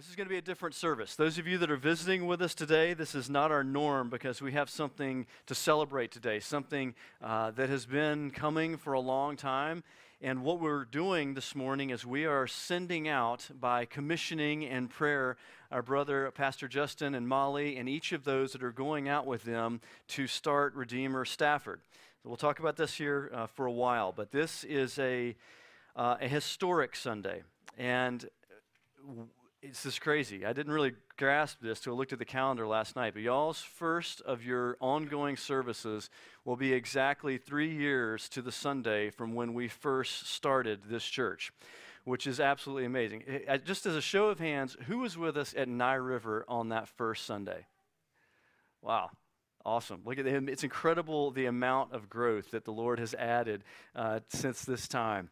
This is going to be a different service. Those of you that are visiting with us today, this is not our norm because we have something to celebrate today, something uh, that has been coming for a long time. And what we're doing this morning is we are sending out by commissioning and prayer our brother, Pastor Justin and Molly, and each of those that are going out with them to start Redeemer Stafford. We'll talk about this here uh, for a while, but this is a, uh, a historic Sunday. And it's just crazy. I didn't really grasp this till I looked at the calendar last night. But y'all's first of your ongoing services will be exactly three years to the Sunday from when we first started this church, which is absolutely amazing. Just as a show of hands, who was with us at Ni River on that first Sunday? Wow. Awesome. Look at him. It's incredible the amount of growth that the Lord has added uh, since this time.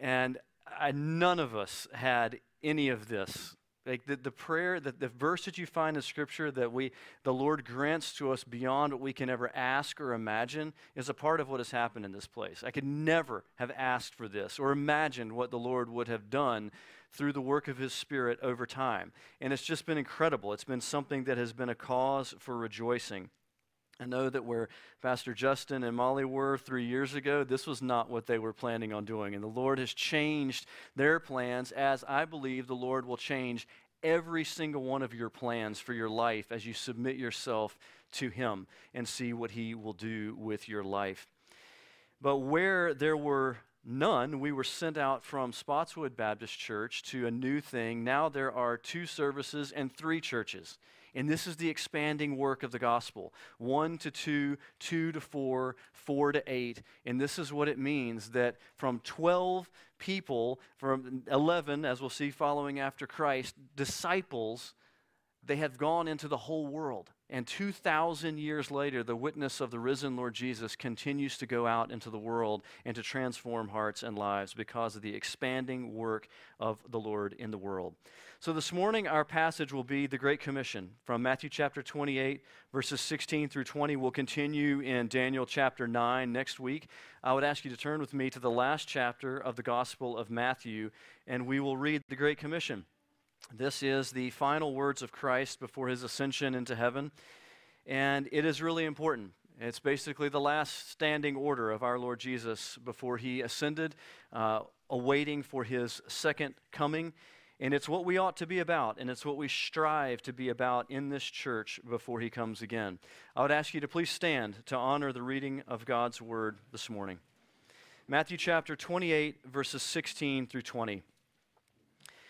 And I, none of us had any of this like the, the prayer, the, the verse that you find in Scripture that we, the Lord grants to us beyond what we can ever ask or imagine is a part of what has happened in this place. I could never have asked for this or imagined what the Lord would have done through the work of His Spirit over time. And it's just been incredible. It's been something that has been a cause for rejoicing. I know that where Pastor Justin and Molly were three years ago, this was not what they were planning on doing. And the Lord has changed their plans, as I believe the Lord will change every single one of your plans for your life as you submit yourself to Him and see what He will do with your life. But where there were none, we were sent out from Spotswood Baptist Church to a new thing. Now there are two services and three churches. And this is the expanding work of the gospel one to two, two to four, four to eight. And this is what it means that from 12 people, from 11, as we'll see following after Christ, disciples, they have gone into the whole world. And 2,000 years later, the witness of the risen Lord Jesus continues to go out into the world and to transform hearts and lives because of the expanding work of the Lord in the world. So this morning, our passage will be the Great Commission from Matthew chapter 28, verses 16 through 20. We'll continue in Daniel chapter 9 next week. I would ask you to turn with me to the last chapter of the Gospel of Matthew, and we will read the Great Commission. This is the final words of Christ before his ascension into heaven, and it is really important. It's basically the last standing order of our Lord Jesus before he ascended, uh, awaiting for his second coming. And it's what we ought to be about, and it's what we strive to be about in this church before he comes again. I would ask you to please stand to honor the reading of God's word this morning. Matthew chapter 28, verses 16 through 20.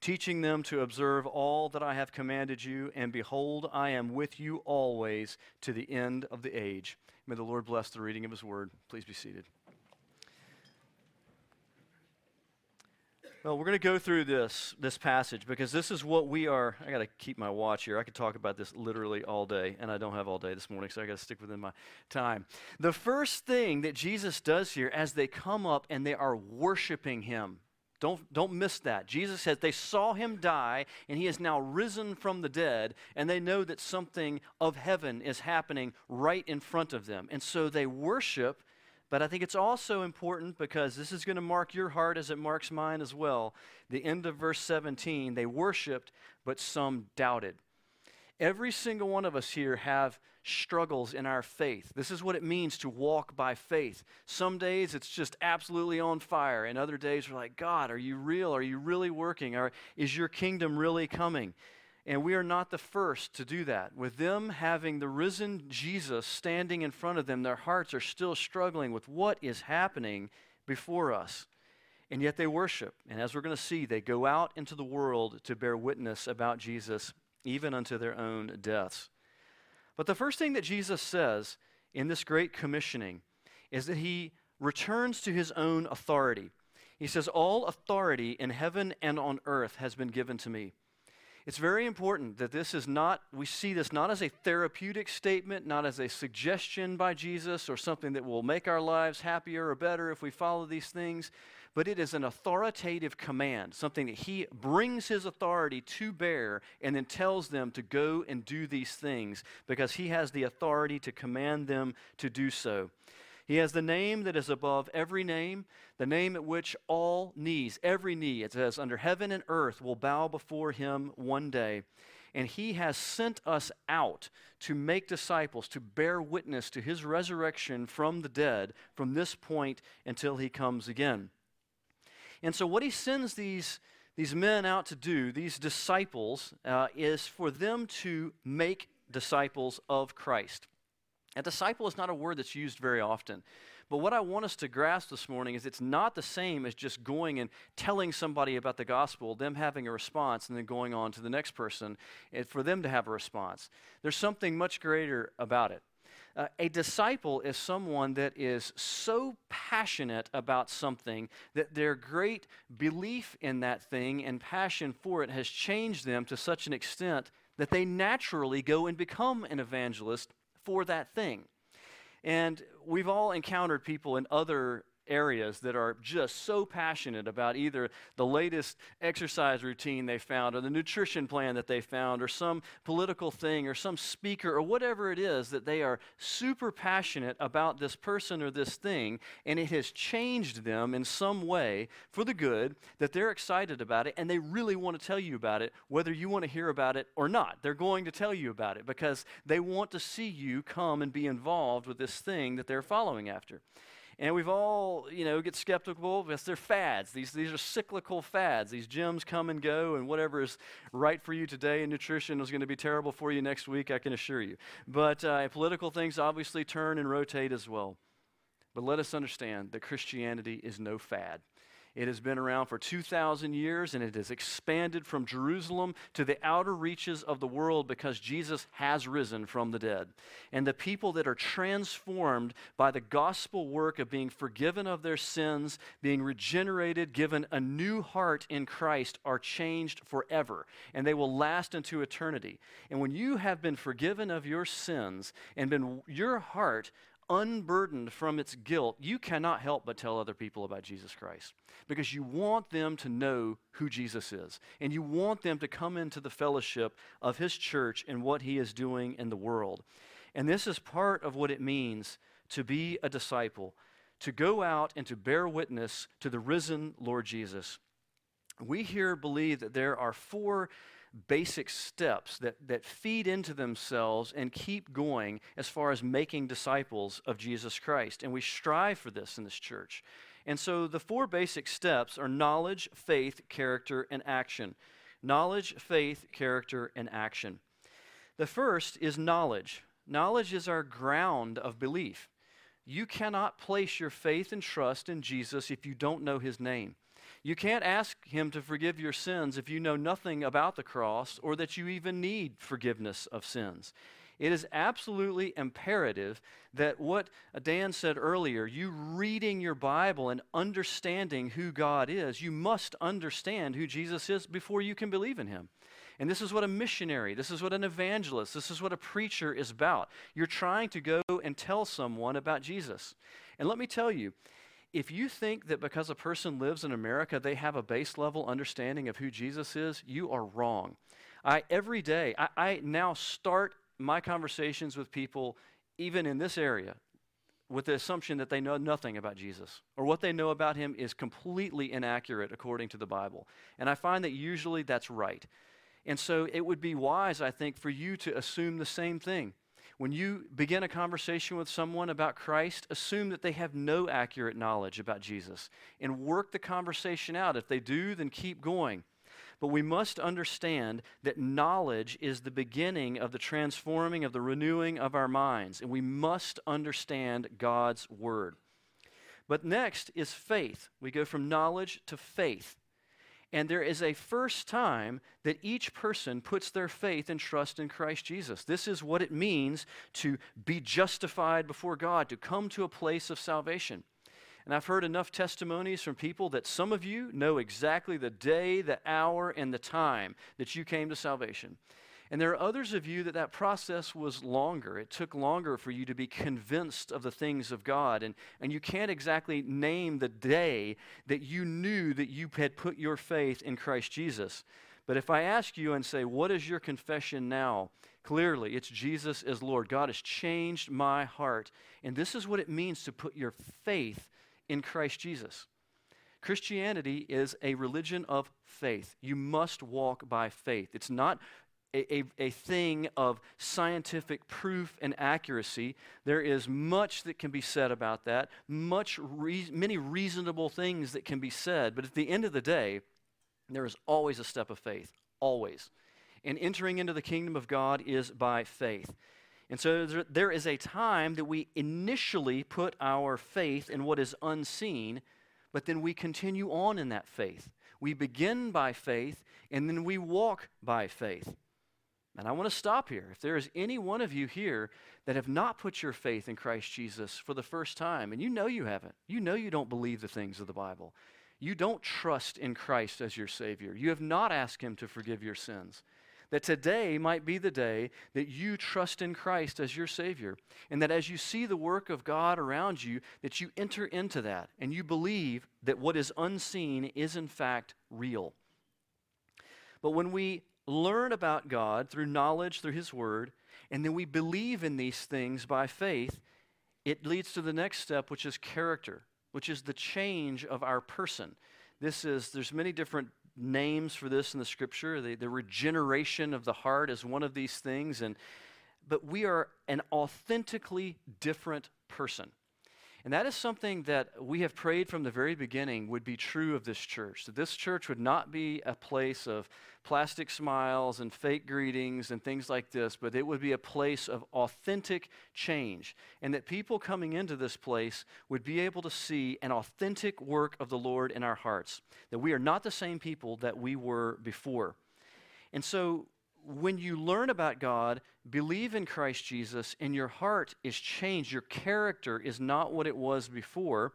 teaching them to observe all that I have commanded you. And behold, I am with you always to the end of the age. May the Lord bless the reading of his word. Please be seated. Well, we're going to go through this this passage because this is what we are. I got to keep my watch here. I could talk about this literally all day, and I don't have all day this morning, so I got to stick within my time. The first thing that Jesus does here, as they come up and they are worshiping Him, don't don't miss that. Jesus says they saw Him die, and He is now risen from the dead, and they know that something of heaven is happening right in front of them, and so they worship but I think it's also important because this is going to mark your heart as it marks mine as well. The end of verse 17, they worshiped, but some doubted. Every single one of us here have struggles in our faith. This is what it means to walk by faith. Some days it's just absolutely on fire, and other days we're like, God, are you real? Are you really working? Or is your kingdom really coming? And we are not the first to do that. With them having the risen Jesus standing in front of them, their hearts are still struggling with what is happening before us. And yet they worship. And as we're going to see, they go out into the world to bear witness about Jesus, even unto their own deaths. But the first thing that Jesus says in this great commissioning is that he returns to his own authority. He says, All authority in heaven and on earth has been given to me. It's very important that this is not, we see this not as a therapeutic statement, not as a suggestion by Jesus or something that will make our lives happier or better if we follow these things, but it is an authoritative command, something that he brings his authority to bear and then tells them to go and do these things because he has the authority to command them to do so. He has the name that is above every name, the name at which all knees, every knee, it says, under heaven and earth will bow before him one day. And he has sent us out to make disciples, to bear witness to his resurrection from the dead from this point until he comes again. And so, what he sends these, these men out to do, these disciples, uh, is for them to make disciples of Christ. A disciple is not a word that's used very often. But what I want us to grasp this morning is it's not the same as just going and telling somebody about the gospel, them having a response, and then going on to the next person and for them to have a response. There's something much greater about it. A disciple is someone that is so passionate about something that their great belief in that thing and passion for it has changed them to such an extent that they naturally go and become an evangelist for that thing. And we've all encountered people in other areas that are just so passionate about either the latest exercise routine they found or the nutrition plan that they found or some political thing or some speaker or whatever it is that they are super passionate about this person or this thing and it has changed them in some way for the good that they're excited about it and they really want to tell you about it whether you want to hear about it or not. They're going to tell you about it because they want to see you come and be involved with this thing that they're following after. And we've all, you know, get skeptical because they're fads. These, these are cyclical fads. These gyms come and go, and whatever is right for you today in nutrition is going to be terrible for you next week, I can assure you. But uh, political things obviously turn and rotate as well. But let us understand that Christianity is no fad. It has been around for 2,000 years and it has expanded from Jerusalem to the outer reaches of the world because Jesus has risen from the dead. And the people that are transformed by the gospel work of being forgiven of their sins, being regenerated, given a new heart in Christ, are changed forever and they will last into eternity. And when you have been forgiven of your sins and been your heart unburdened from its guilt, you cannot help but tell other people about Jesus Christ because you want them to know who Jesus is and you want them to come into the fellowship of his church and what he is doing in the world. And this is part of what it means to be a disciple, to go out and to bear witness to the risen Lord Jesus. We here believe that there are four basic steps that, that feed into themselves and keep going as far as making disciples of Jesus Christ. And we strive for this in this church. And so the four basic steps are knowledge, faith, character, and action. Knowledge, faith, character, and action. The first is knowledge. Knowledge is our ground of belief. You cannot place your faith and trust in Jesus if you don't know his name. You can't ask Him to forgive your sins if you know nothing about the cross or that you even need forgiveness of sins. It is absolutely imperative that what Dan said earlier, you reading your Bible and understanding who God is, you must understand who Jesus is before you can believe in Him. And this is what a missionary, this is what an evangelist, this is what a preacher is about. You're trying to go and tell someone about Jesus. And let me tell you, if you think that because a person lives in America, they have a base level understanding of who Jesus is, you are wrong. I, every day, I, I now start my conversations with people, even in this area, with the assumption that they know nothing about Jesus or what they know about him is completely inaccurate according to the Bible. And I find that usually that's right. And so it would be wise, I think, for you to assume the same thing. When you begin a conversation with someone about Christ, assume that they have no accurate knowledge about Jesus and work the conversation out. If they do, then keep going. But we must understand that knowledge is the beginning of the transforming, of the renewing of our minds. And we must understand God's Word. But next is faith. We go from knowledge to faith. And there is a first time that each person puts their faith and trust in Christ Jesus. This is what it means to be justified before God, to come to a place of salvation. And I've heard enough testimonies from people that some of you know exactly the day, the hour, and the time that you came to salvation. And there are others of you that that process was longer. It took longer for you to be convinced of the things of God. And, and you can't exactly name the day that you knew that you had put your faith in Christ Jesus. But if I ask you and say, What is your confession now? Clearly, it's Jesus as Lord. God has changed my heart. And this is what it means to put your faith in Christ Jesus. Christianity is a religion of faith. You must walk by faith. It's not a, a, thing of scientific proof and accuracy. There is much that can be said about that, much re- many reasonable things that can be said, but at the end of the day, there is always a step of faith, always. And entering into the kingdom of God is by faith. And so there is a time that we initially put our faith in what is unseen, but then we continue on in that faith. We begin by faith, and then we walk by faith. And I want to stop here. If there is any one of you here that have not put your faith in Christ Jesus for the first time, and you know you haven't, you know you don't believe the things of the Bible, you don't trust in Christ as your Savior, you have not asked Him to forgive your sins that today might be the day that you trust in Christ as your Savior. And that as you see the work of God around you, that you enter into that and you believe that what is unseen is in fact real. But when we learn about God through knowledge, through His Word, and then we believe in these things by faith, it leads to the next step, which is character, which is the change of our person. This is, there's many different names for this in the scripture. The, the regeneration of the heart is one of these things. And, but we are an authentically different person. And that is something that we have prayed from the very beginning would be true of this church. That this church would not be a place of plastic smiles and fake greetings and things like this, but it would be a place of authentic change. And that people coming into this place would be able to see an authentic work of the Lord in our hearts. That we are not the same people that we were before. And so when you learn about God, believe in Christ Jesus, and your heart is changed, your character is not what it was before,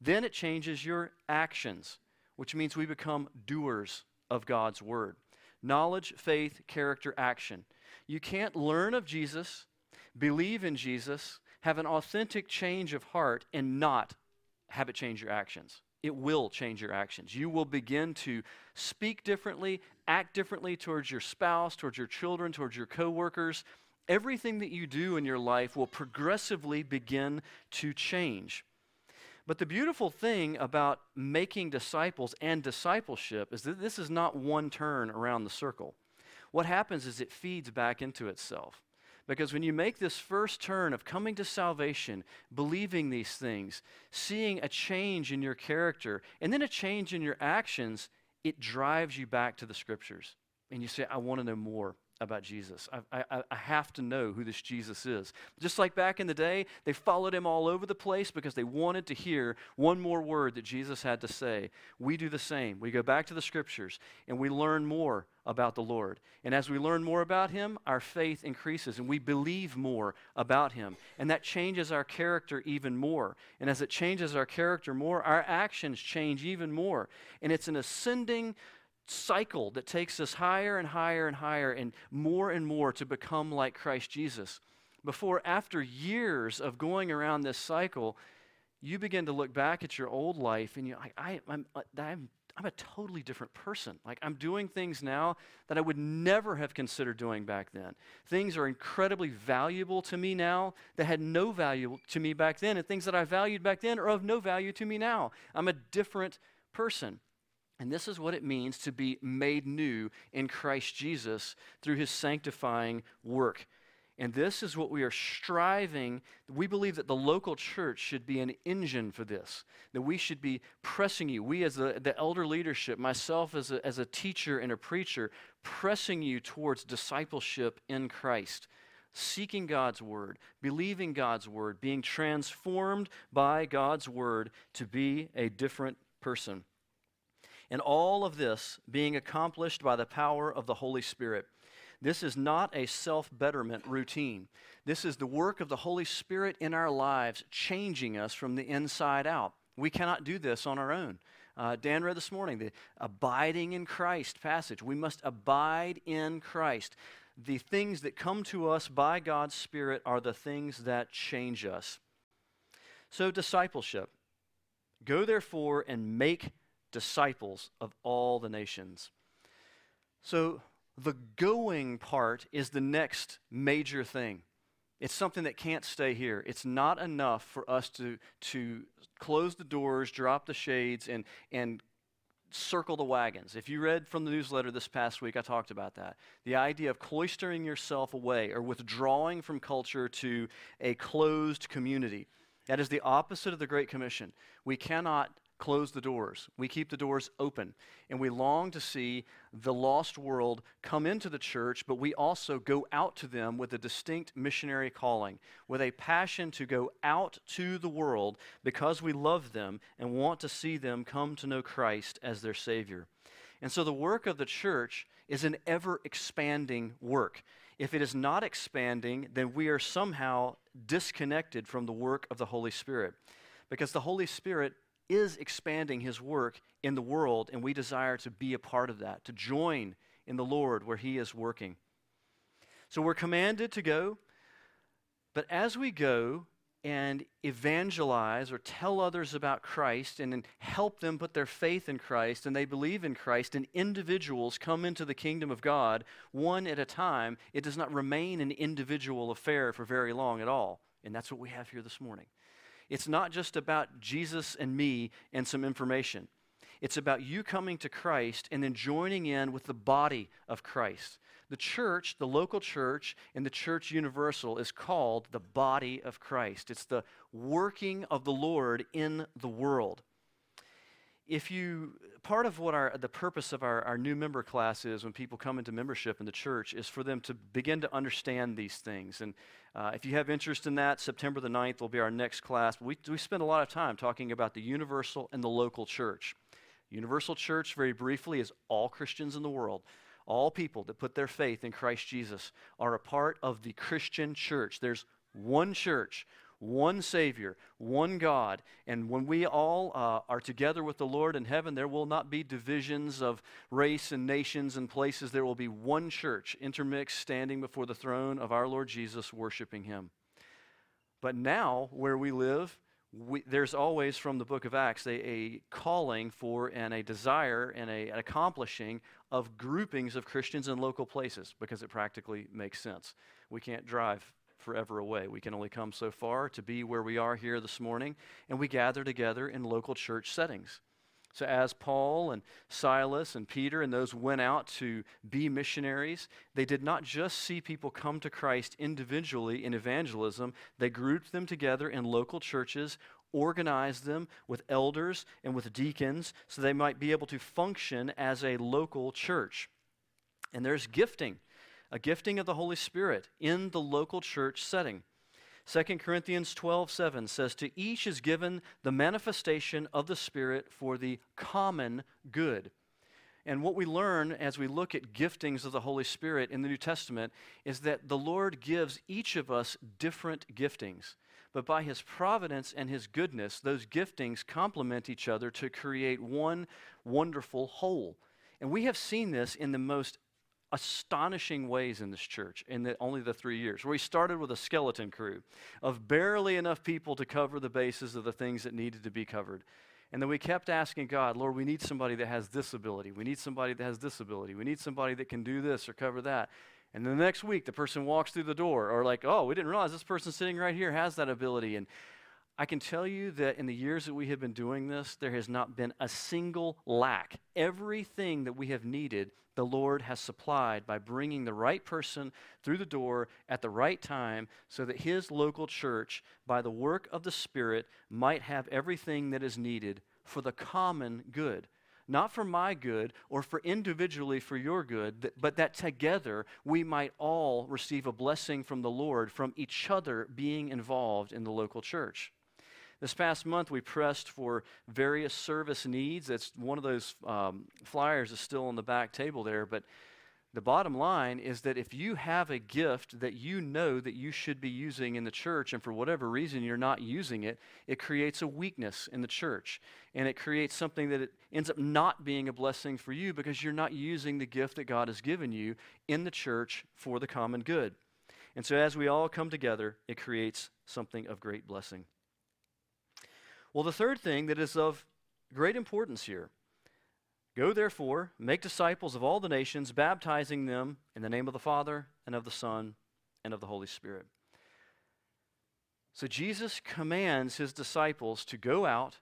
then it changes your actions, which means we become doers of God's word. Knowledge, faith, character, action. You can't learn of Jesus, believe in Jesus, have an authentic change of heart, and not have it change your actions it will change your actions. You will begin to speak differently, act differently towards your spouse, towards your children, towards your coworkers. Everything that you do in your life will progressively begin to change. But the beautiful thing about making disciples and discipleship is that this is not one turn around the circle. What happens is it feeds back into itself. Because when you make this first turn of coming to salvation, believing these things, seeing a change in your character, and then a change in your actions, it drives you back to the scriptures. And you say, I want to know more about Jesus. I, I, I, have to know who this Jesus is. Just like back in the day, they followed him all over the place because they wanted to hear one more word that Jesus had to say. We do the same. We go back to the scriptures and we learn more about the Lord. And as we learn more about him, our faith increases and we believe more about him. And that changes our character even more. And as it changes our character more, our actions change even more. And it's an ascending cycle that takes us higher and higher and higher and more and more to become like Christ Jesus. Before, after years of going around this cycle, you begin to look back at your old life and you're like, I, I'm, uh, I'm, I'm a totally different person. Like, I'm doing things now that I would never have considered doing back then. Things are incredibly valuable to me now that had no value to me back then, and things that I valued back then are of no value to me now. I'm a different person. And this is what it means to be made new in Christ Jesus through his sanctifying work. And this is what we are striving. We believe that the local church should be an engine for this, that we should be pressing you. We, as the, the elder leadership, myself as a, as a teacher and a preacher, pressing you towards discipleship in Christ, seeking God's word, believing God's word, being transformed by God's word to be a different person. And all of this being accomplished by the power of the Holy Spirit. This is not a self betterment routine. This is the work of the Holy Spirit in our lives, changing us from the inside out. We cannot do this on our own. Uh, Dan read this morning the abiding in Christ passage. We must abide in Christ. The things that come to us by God's Spirit are the things that change us. So, discipleship. Go therefore and make disciples of all the nations. So, the going part is the next major thing. It's something that can't stay here. It's not enough for us to, to close the doors, drop the shades, and, and circle the wagons. If you read from the newsletter this past week, I talked about that. The idea of cloistering yourself away or withdrawing from culture to a closed community. That is the opposite of the Great Commission. We cannot close the doors. We keep the doors open. And we long to see the lost world come into the church, but we also go out to them with a distinct missionary calling, with a passion to go out to the world because we love them and want to see them come to know Christ as their Savior. And so the work of the church is an ever expanding work. If it is not expanding, then we are somehow disconnected from the work of the Holy Spirit. Because the Holy Spirit is expanding his work in the world, and we desire to be a part of that, to join in the Lord where he is working. So we're commanded to go, but as we go and evangelize or tell others about Christ and help them put their faith in Christ and they believe in Christ, and individuals come into the kingdom of God one at a time, it does not remain an individual affair for very long at all. And that's what we have here this morning. It's not just about Jesus and me and some information. It's about you coming to Christ and then joining in with the body of Christ. The church, the local church, and the church universal is called the body of Christ. It's the working of the Lord in the world if you part of what our the purpose of our, our new member class is when people come into membership in the church is for them to begin to understand these things. And uh, if you have interest in that september the 9th will be our next class. We, we spend a lot of time talking about the universal and the local church. Universal church very briefly is all christians in the world. All people that put their faith in christ jesus are a part of the christian church. There's one church one Savior, one God. And when we all uh, are together with the Lord in heaven, there will not be divisions of race and nations and places. There will be one church intermixed, standing before the throne of our Lord Jesus, worshiping Him. But now, where we live, we, there's always from the book of Acts a, a calling for and a desire and a, an accomplishing of groupings of Christians in local places because it practically makes sense. We can't drive forever away. We can only come so far to be where we are here this morning, and we gather together in local church settings. So, as Paul and Silas and Peter and those went out to be missionaries, they did not just see people come to Christ individually in evangelism, they grouped them together in local churches, organized them with elders and with deacons so they might be able to function as a local church. And there's gifting a gifting of the Holy Spirit in the local church setting. 2 Corinthians 12, 7 says, To each is given the manifestation of the Spirit for the common good. And what we learn as we look at giftings of the Holy Spirit in the New Testament is that the Lord gives each of us different giftings. But by His providence and His goodness, those giftings complement each other to create one wonderful whole. And we have seen this in the most astonishing ways in this church in the, only the three years. Where we started with a skeleton crew of barely enough people to cover the bases of the things that needed to be covered. And then we kept asking God, Lord, we need somebody that has this ability. We need somebody that has this ability. We need somebody that can do this or cover that. And then the next week, the person walks through the door, or like, oh, we didn't realize this person sitting right here has that ability. And I can tell you that in the years that we have been doing this, there has not been a single lack. Everything that we have needed, the Lord has supplied by bringing the right person through the door at the right time so that His local church, by the work of the Spirit, might have everything that is needed for the common good. Not for my good or for individually for your good, but that together we might all receive a blessing from the Lord from each other being involved in the local church. This past month, we pressed for various service needs. That's one of those um, flyers is still on the back table there, but The bottom line is that if you have a gift that you know that you should be using in the church, and for whatever reason you're not using it, it creates a weakness in the church. And it creates something that it ends up not being a blessing for you because you're not using the gift that God has given you in the church for the common good. And so as we all come together, it creates something of great blessing. Well, the third thing that is of great importance here Go therefore, make disciples of all the nations, baptizing them in the name of the Father, and of the Son, and of the Holy Spirit. So Jesus commands his disciples to go out,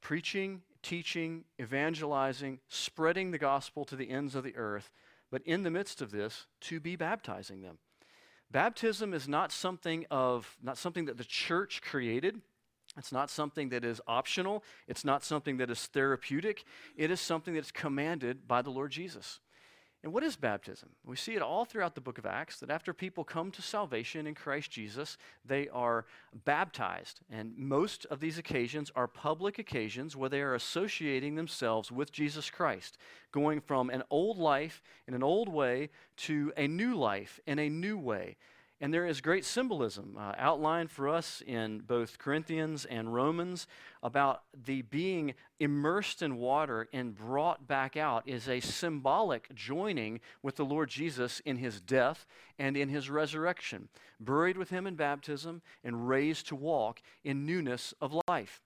preaching, teaching, evangelizing, spreading the gospel to the ends of the earth, but in the midst of this, to be baptizing them. Baptism is not something of not something that the church created. It's not something that is optional. It's not something that is therapeutic. It is something that's commanded by the Lord Jesus. And what is baptism? We see it all throughout the book of Acts that after people come to salvation in Christ Jesus, they are baptized. And most of these occasions are public occasions where they are associating themselves with Jesus Christ, going from an old life in an old way to a new life in a new way. And there is great symbolism uh, outlined for us in both Corinthians and Romans about the being immersed in water and brought back out is a symbolic joining with the Lord Jesus in his death and in his resurrection, buried with him in baptism and raised to walk in newness of life.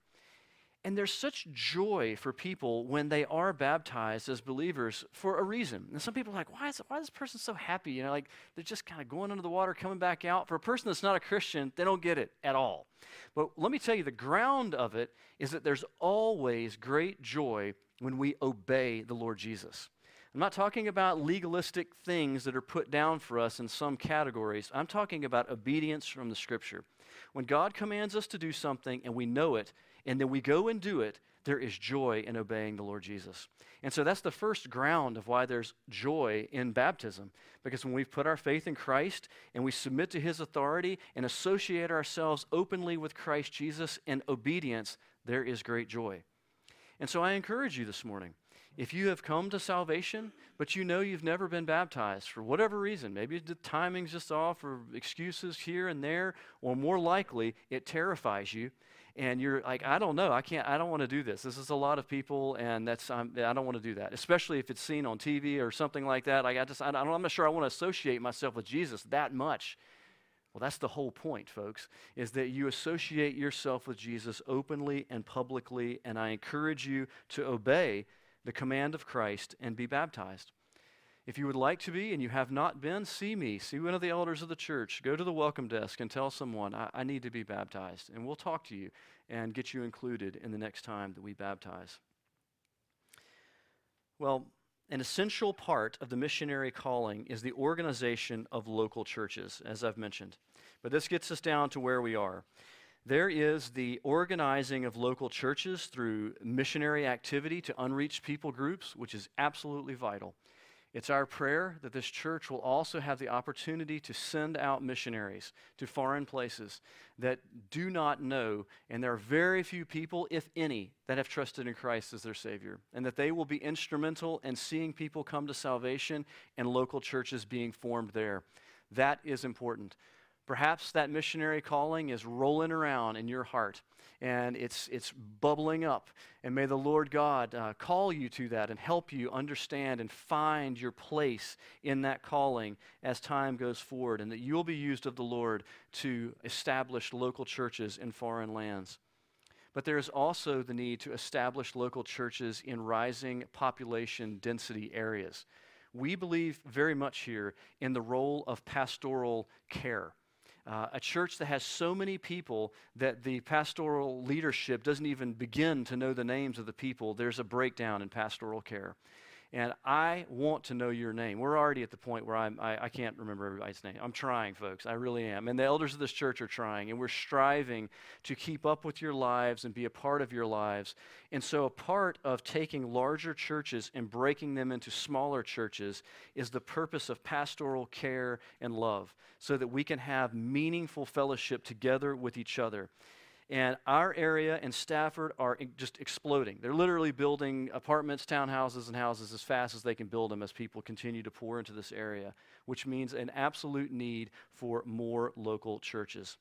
And there's such joy for people when they are baptized as believers for a reason. And some people are like, why is, why is this person so happy? You know, like they're just kind of going under the water, coming back out. For a person that's not a Christian, they don't get it at all. But let me tell you, the ground of it is that there's always great joy when we obey the Lord Jesus. I'm not talking about legalistic things that are put down for us in some categories. I'm talking about obedience from the Scripture. When God commands us to do something and we know it, and then we go and do it, there is joy in obeying the Lord Jesus. And so that's the first ground of why there's joy in baptism. Because when we put our faith in Christ and we submit to his authority and associate ourselves openly with Christ Jesus in obedience, there is great joy. And so I encourage you this morning if you have come to salvation, but you know you've never been baptized for whatever reason, maybe the timing's just off or excuses here and there, or more likely, it terrifies you and you're like, I don't know, I can't, I don't want to do this. This is a lot of people, and that's, I'm, I do not want to do that, especially if it's seen on TV or something like that. Like, I just, I don't, I'm not sure I want to associate myself with Jesus that much. Well, that's the whole point, folks, is that you associate yourself with Jesus openly and publicly, and I encourage you to obey the command of Christ and be baptized. If you would like to be and you have not been, see me. See one of the elders of the church. Go to the welcome desk and tell someone, I, I, need to be baptized. And we'll talk to you and get you included in the next time that we baptize. Well, an essential part of the missionary calling is the organization of local churches, as I've mentioned. But this gets us down to where we are. There is the organizing of local churches through missionary activity to unreached people groups, which is absolutely vital. It's our prayer that this church will also have the opportunity to send out missionaries to foreign places that do not know, and there are very few people, if any, that have trusted in Christ as their Savior, and that they will be instrumental in seeing people come to salvation and local churches being formed there. That is important. Perhaps that missionary calling is rolling around in your heart and it's, it's bubbling up. And may the Lord God uh, call you to that and help you understand and find your place in that calling as time goes forward, and that you'll be used of the Lord to establish local churches in foreign lands. But there is also the need to establish local churches in rising population density areas. We believe very much here in the role of pastoral care. Uh, a church that has so many people that the pastoral leadership doesn't even begin to know the names of the people, there's a breakdown in pastoral care and I want to know your name. We're already at the point where I'm, I, I can't remember everybody's name. I'm trying, folks. I really am. And the elders of this church are trying, and we're striving to keep up with your lives and be a part of your lives. And so, a part of taking larger churches and breaking them into smaller churches is the purpose of pastoral care and love so that we can have meaningful fellowship together with each other. And our area and Stafford are just exploding. They're literally building apartments, townhouses, and houses as fast as they can build them as people continue to pour into this area, which means an absolute need for more local churches.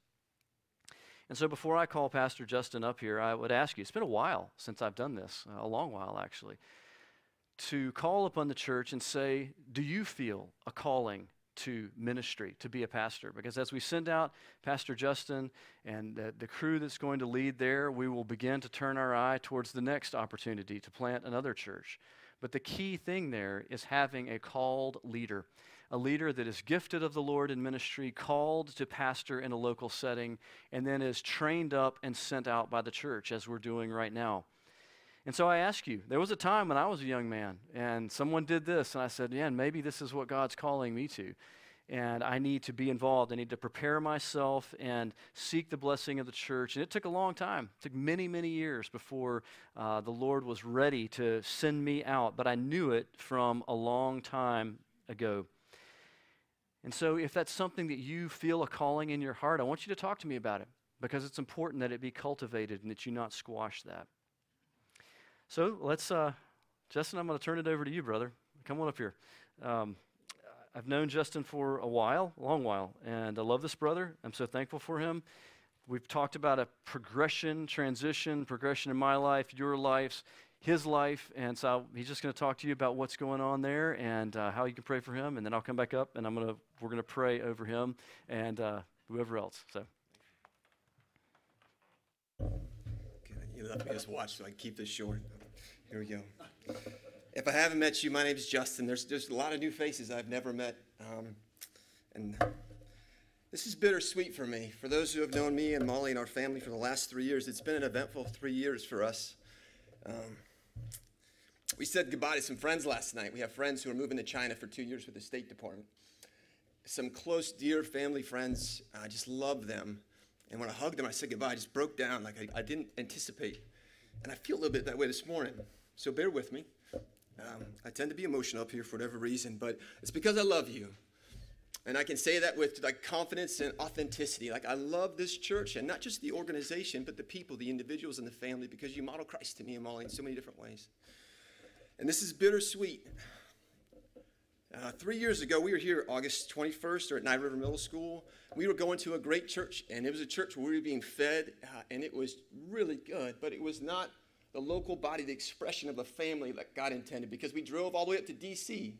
And so before I call Pastor Justin up here, I would ask you it's been a while since I've done this, a long while actually, to call upon the church and say, Do you feel a calling to ministry, to be a pastor. Because as we send out Pastor Justin and the, the, crew that's going to lead there, we will begin to turn our eye towards the next opportunity to plant another church. But the key thing there is having a called leader, a leader that is gifted of the Lord in ministry, called to pastor in a local setting, and then is trained up and sent out by the church, as we're doing right now. And so I ask you, there was a time when I was a young man and someone did this, and I said, yeah, maybe this is what God's calling me to. And I need to be involved. I need to prepare myself and seek the blessing of the church. And it took a long time. It took many, many years before uh, the Lord was ready to send me out. But I knew it from a long time ago. And so, if that's something that you feel a calling in your heart, I want you to talk to me about it because it's important that it be cultivated and that you not squash that. So let's, uh, Justin, I'm going to turn it over to you, brother. Come on up here. Um, I've known Justin for a while, a long while, and I love this brother. I'm so thankful for him. We've talked about a progression, transition, progression in my life, your lives, his life, and so he's just going to talk to you about what's going on there and uh, how you can pray for him, and then I'll come back up and I'm going to we're going to pray over him and uh, whoever else. So. You let me just watch so I keep this short. Here we go. If I haven't met you, my name is Justin. There's, there's a lot of new faces I've never met. Um, and this is bittersweet for me. For those who have known me and Molly and our family for the last three years, it's been an eventful three years for us. Um, we said goodbye to some friends last night. We have friends who are moving to China for two years with the State Department. Some close, dear family friends. I just love them. And when I hugged them, I said goodbye. I just broke down like I, I didn't anticipate. And I feel a little bit that way this morning. So bear with me. Um, I tend to be emotional up here for whatever reason, but it's because I love you. And I can say that with like confidence and authenticity. Like I love this church and not just the organization, but the people, the individuals, and the family because you model Christ to me and Molly in so many different ways. And this is bittersweet. Uh, three years ago, we were here August 21st or at Niagara River Middle School. We were going to a great church, and it was a church where we were being fed, uh, and it was really good, but it was not the local body, the expression of the family that God intended because we drove all the way up to D.C.,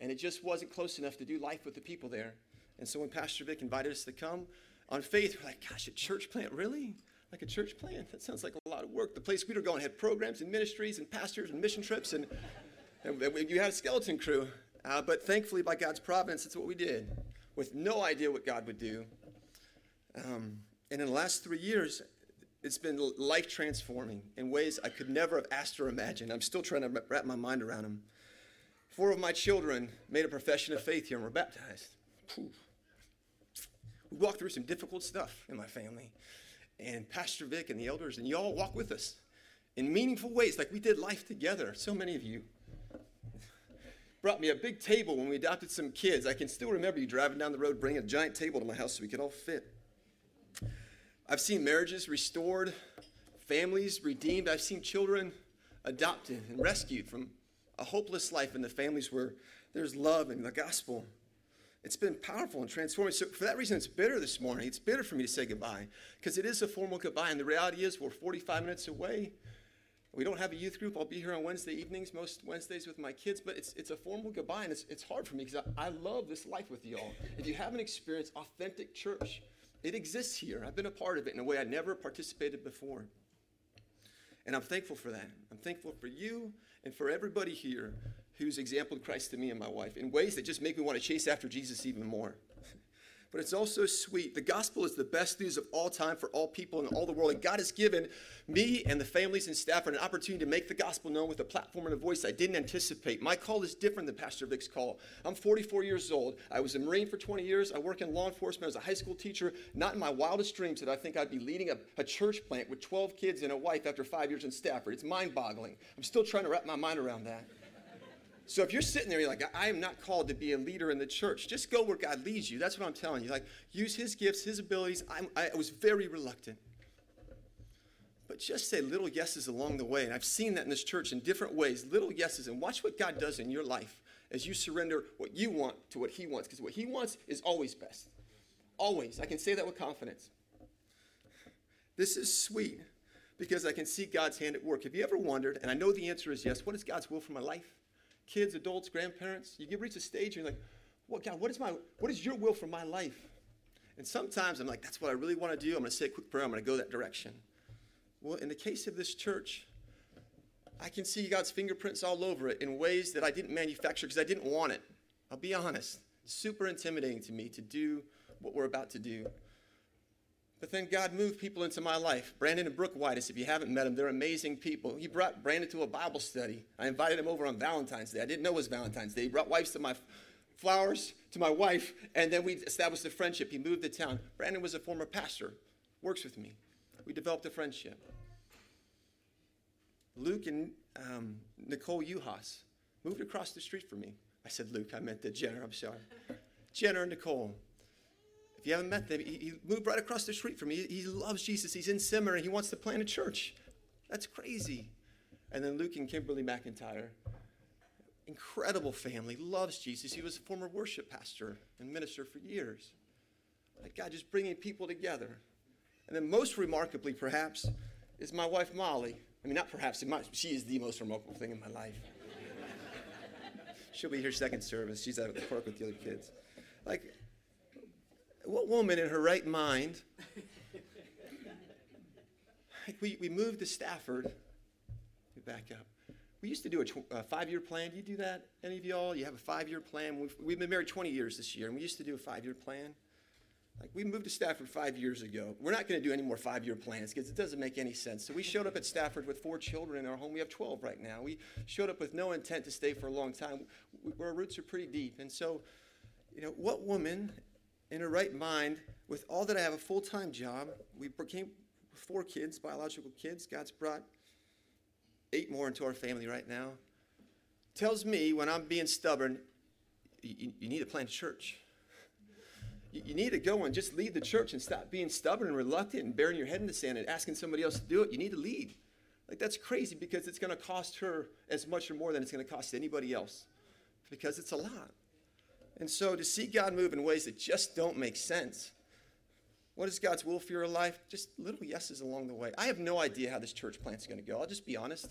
and it just wasn't close enough to do life with the people there. And so when Pastor Vic invited us to come on faith, we're like, gosh, a church plant, really? Like a church plant? That sounds like a lot of work. The place we were going had programs and ministries and pastors and mission trips, and, and you had a skeleton crew. Uh, but thankfully, by God's providence, that's what we did with no idea what God would do. Um, and in the last three years, it's been life transforming in ways I could never have asked or imagined. I'm still trying to wrap my mind around them. Four of my children made a profession of faith here and were baptized. We walked through some difficult stuff in my family. And Pastor Vic and the elders, and you all walk with us in meaningful ways, like we did life together, so many of you brought me a big table when we adopted some kids. I can still remember you driving down the road, bringing a giant table to my house so we could all fit. I've seen marriages restored, families redeemed. I've seen children adopted and rescued from a hopeless life in the families where there's love and the gospel. It's been powerful and transforming. So, for that reason, it's bitter this morning. It's bitter for me to say goodbye because it is a formal goodbye. And the reality is, we're 45 minutes away we don't have a youth group. I'll be here on Wednesday evenings, most Wednesdays with my kids, but it's, it's a formal goodbye, and it's, it's hard for me because I, I love this life with you all. If you haven't experienced authentic church, it exists here. I've been a part of it in a way I never participated before. And I'm thankful for that. I'm thankful for you and for everybody here who's exampled Christ to me and my wife in ways that just make me want to chase after Jesus even more but it's also sweet. The gospel is the best news of all time for all people in all the world. And God has given me and the families and staff an opportunity to make the gospel known with a platform and a voice I didn't anticipate. My call is different than Pastor Vic's call. I'm 44 years old. I was a Marine for 20 years. I work in law enforcement as a high school teacher. Not in my wildest dreams did I think I'd be leading a, a church plant with 12 kids and a wife after five years in Stafford. It's mind boggling. I'm still trying to wrap my mind around that. So if you're sitting there, you're like, I am not called to be a leader in the church. Just go where God leads you. That's what I'm telling you. Like, use His gifts, His abilities. I'm, I was very reluctant. but just say little yeses along the way. And I've seen that in this church in different ways little yeses. And watch what God does in your life as you surrender what you want to what He wants, because what He wants is always best. Always. I can say that with confidence. This is sweet because I can see God's hand at work. Have you ever wondered, and I know the answer is yes, what is God's will for my life? Kids, adults, grandparents, you get reach a stage and you're like, what God, what is my what is your will for my life? And sometimes I'm like, that's what I really want to do. I'm going to say a quick prayer. I'm going to go that direction. Well, in the case of this church, I can see God's fingerprints all over it in ways that I didn't manufacture because I didn't want it. I'll be honest. Super intimidating to me to do what we're about to do. But then God moved people into my life. Brandon and Brooke Whitus, if you haven't met them, they're amazing people. He brought Brandon to a Bible study. I invited him over on Valentine's Day. I didn't know it was Valentine's Day. He brought wives to my flowers to my wife, and then we established a friendship. He moved to town. Brandon was a former pastor, works with me. We developed a friendship. Luke and um, Nicole Uhas moved across the street from me. I said Luke, I meant the Jenner, I'm sorry. Jenner and Nicole. If you haven't met them, he, he moved right across the street from me. He, he loves Jesus. He's in seminary. He wants to plant a church. That's crazy. And then Luke and Kimberly McIntyre. Incredible family, loves Jesus. He was a former worship pastor and minister for years. Like God just bringing people together. And then, most remarkably, perhaps, is my wife Molly. I mean, not perhaps, she is the most remarkable thing in my life. She'll be here second service. She's out at the park with the other kids. Like, what woman in her right mind? Like we, we moved to Stafford. Back up. We used to do a, tw- a five year plan. Do you do that? Any of y'all? You have a five year plan? We've, we've been married 20 years this year, and we used to do a five year plan. Like we moved to Stafford five years ago. We're not going to do any more five-year plans because it doesn't make any sense. So we showed up at Stafford with four children in our home. We have 12 right now. We showed up with no intent to stay for a long time. We, our roots are pretty deep, and so, you know, what woman in her right mind, with all that I have a full-time job, we became four kids, biological kids. God's brought eight more into our family right now. Tells me when I'm being stubborn, you, you need to plant a church you, you need to go and just lead the church and stop being stubborn and reluctant and burying your head in the sand and asking somebody else to do it. You need to lead. Like, that's crazy because it's going to cost her as much or more than it's going to cost anybody else because it's a lot. And so to see God move in ways that just don't make sense. What is God's will for your life? Just little yeses along the way. I have no idea how this church plant's going to go. I'll just be honest.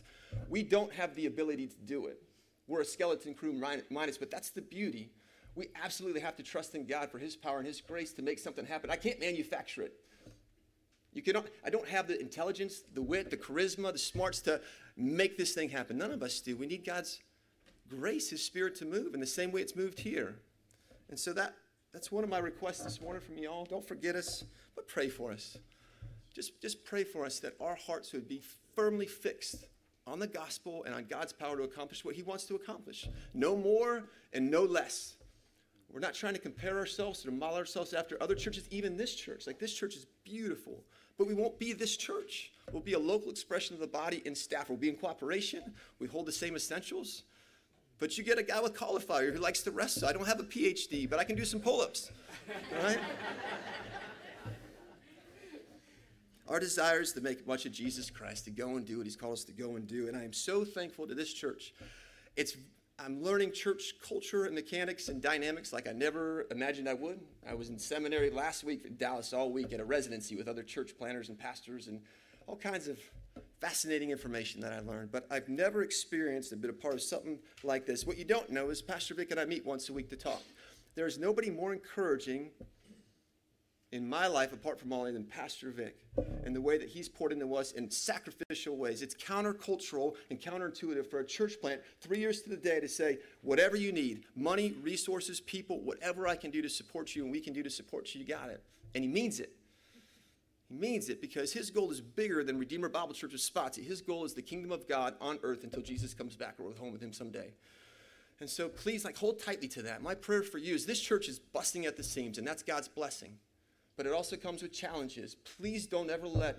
We don't have the ability to do it. We're a skeleton crew minus, but that's the beauty we absolutely have to trust in God for His power and His grace to make something happen. I can't manufacture it. You cannot, I don't have the intelligence, the wit, the charisma, the smarts to make this thing happen. None of us do. We need God's grace, His Spirit to move in the same way it's moved here. And so that, that's one of my requests this morning from y'all. Don't forget us, but pray for us. Just, just pray for us that our hearts would be firmly fixed on the gospel and on God's power to accomplish what He wants to accomplish. No more and no less. We're not trying to compare ourselves or model ourselves after other churches, even this church. Like this church is beautiful, but we won't be this church. We'll be a local expression of the body and staff. We'll be in cooperation. We hold the same essentials. But you get a guy with cauliflower who likes to wrestle. I don't have a PhD, but I can do some pull ups. Right? Our desire is to make much of Jesus Christ, to go and do what He's called us to go and do. And I am so thankful to this church. It's I'm learning church culture and mechanics and dynamics like I never imagined I would. I was in seminary last week in Dallas all week at a residency with other church planners and pastors and all kinds of fascinating information that I learned. But I've never experienced and been a part of something like this. What you don't know is Pastor Vic and I meet once a week to talk. There's nobody more encouraging in my life, apart from Molly, than Pastor Vic and the way that he's poured into us in sacrificial ways. It's countercultural and counterintuitive for a church plant three years to the day to say, whatever you need money, resources, people, whatever I can do to support you and we can do to support you, you got it. And he means it. He means it because his goal is bigger than Redeemer Bible Church's spots. His goal is the kingdom of God on earth until Jesus comes back or we're home with him someday. And so please, like, hold tightly to that. My prayer for you is this church is busting at the seams, and that's God's blessing but it also comes with challenges. Please don't ever let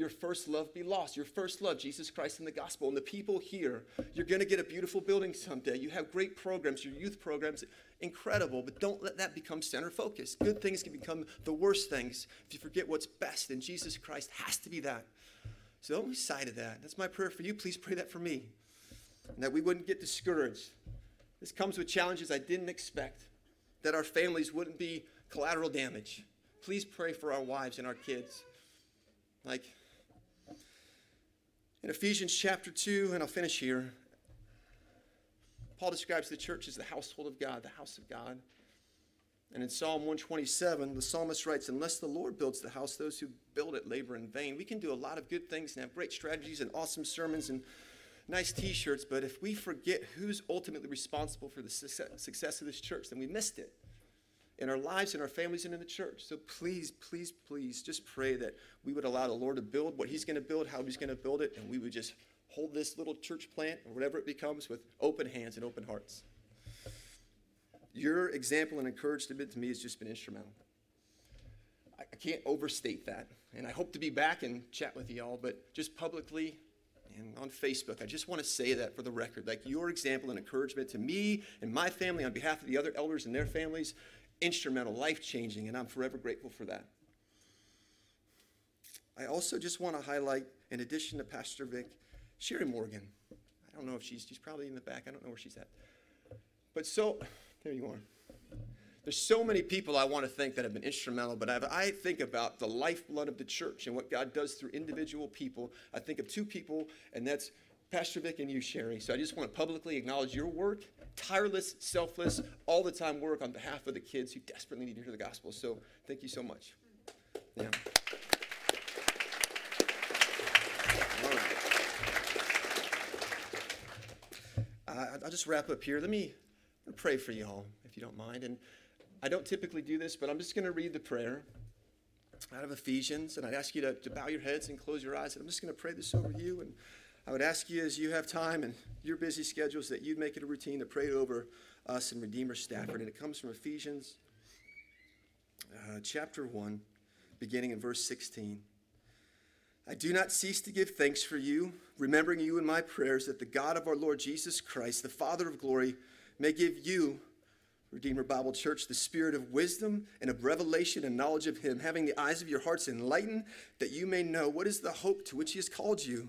your first love be lost. Your first love, Jesus Christ and the gospel. And the people here, you're going to get a beautiful building someday. You have great programs, your youth programs, incredible, but don't let that become center focus. Good things can become the worst things if you forget what's best, and Jesus Christ has to be that. So don't lose sight of that. That's my prayer for you. Please pray that for me. And that we wouldn't get discouraged. This comes with challenges I didn't expect, that our families wouldn't be collateral damage. Please pray for our wives and our kids. Like in Ephesians chapter 2, and I'll finish here, Paul describes the church as the household of God, the house of God. And in Psalm 127, the psalmist writes, Unless the Lord builds the house, those who build it labor in vain. We can do a lot of good things and have great strategies and awesome sermons and nice t shirts, but if we forget who's ultimately responsible for the success of this church, then we missed it in our lives, in our families, and in the church. So please, please, please just pray that we would allow the Lord to build what He's going to build, how He's going to build it, and we would just hold this little church plant or whatever it becomes with open hands and open hearts. Your example and encouragement to me has just been instrumental. I, can't overstate that. And I hope to be back and chat with y'all, but just publicly and on Facebook, I just want to say that for the record. Like your example and encouragement to me and my family on behalf of the other elders and their families, instrumental, life changing, and I'm forever grateful for that. I also just want to highlight, in addition to Pastor Vic, Sherry Morgan. I don't know if she's, she's probably in the back. I don't know where she's at. But so, there you are. There's so many people I want to thank that have been instrumental, but I've, I think about the lifeblood of the church and what God does through individual people. I think of two people, and that's Pastor Vic and you, Sherry. So I just want to publicly acknowledge your work, tireless, selfless, all the time work on behalf of the kids who desperately need to hear the gospel. So thank you so much. Yeah. I'll just wrap up here. Let me pray for you all, if you don't mind. And I don't typically do this, but I'm just going to read the prayer out of Ephesians. And I'd ask you to, to bow your heads and close your eyes. And I'm just going to pray this over you. And I would ask you, as you have time and your busy schedules, that you'd make it a routine to pray over us and Redeemer Stafford. And it comes from Ephesians uh, chapter 1, beginning in verse 16. I do not cease to give thanks for you, remembering you in my prayers, that the God of our Lord Jesus Christ, the Father of glory, may give you Redeemer Bible Church, the spirit of wisdom and of revelation and knowledge of Him, having the eyes of your hearts enlightened, that you may know what is the hope to which He has called you,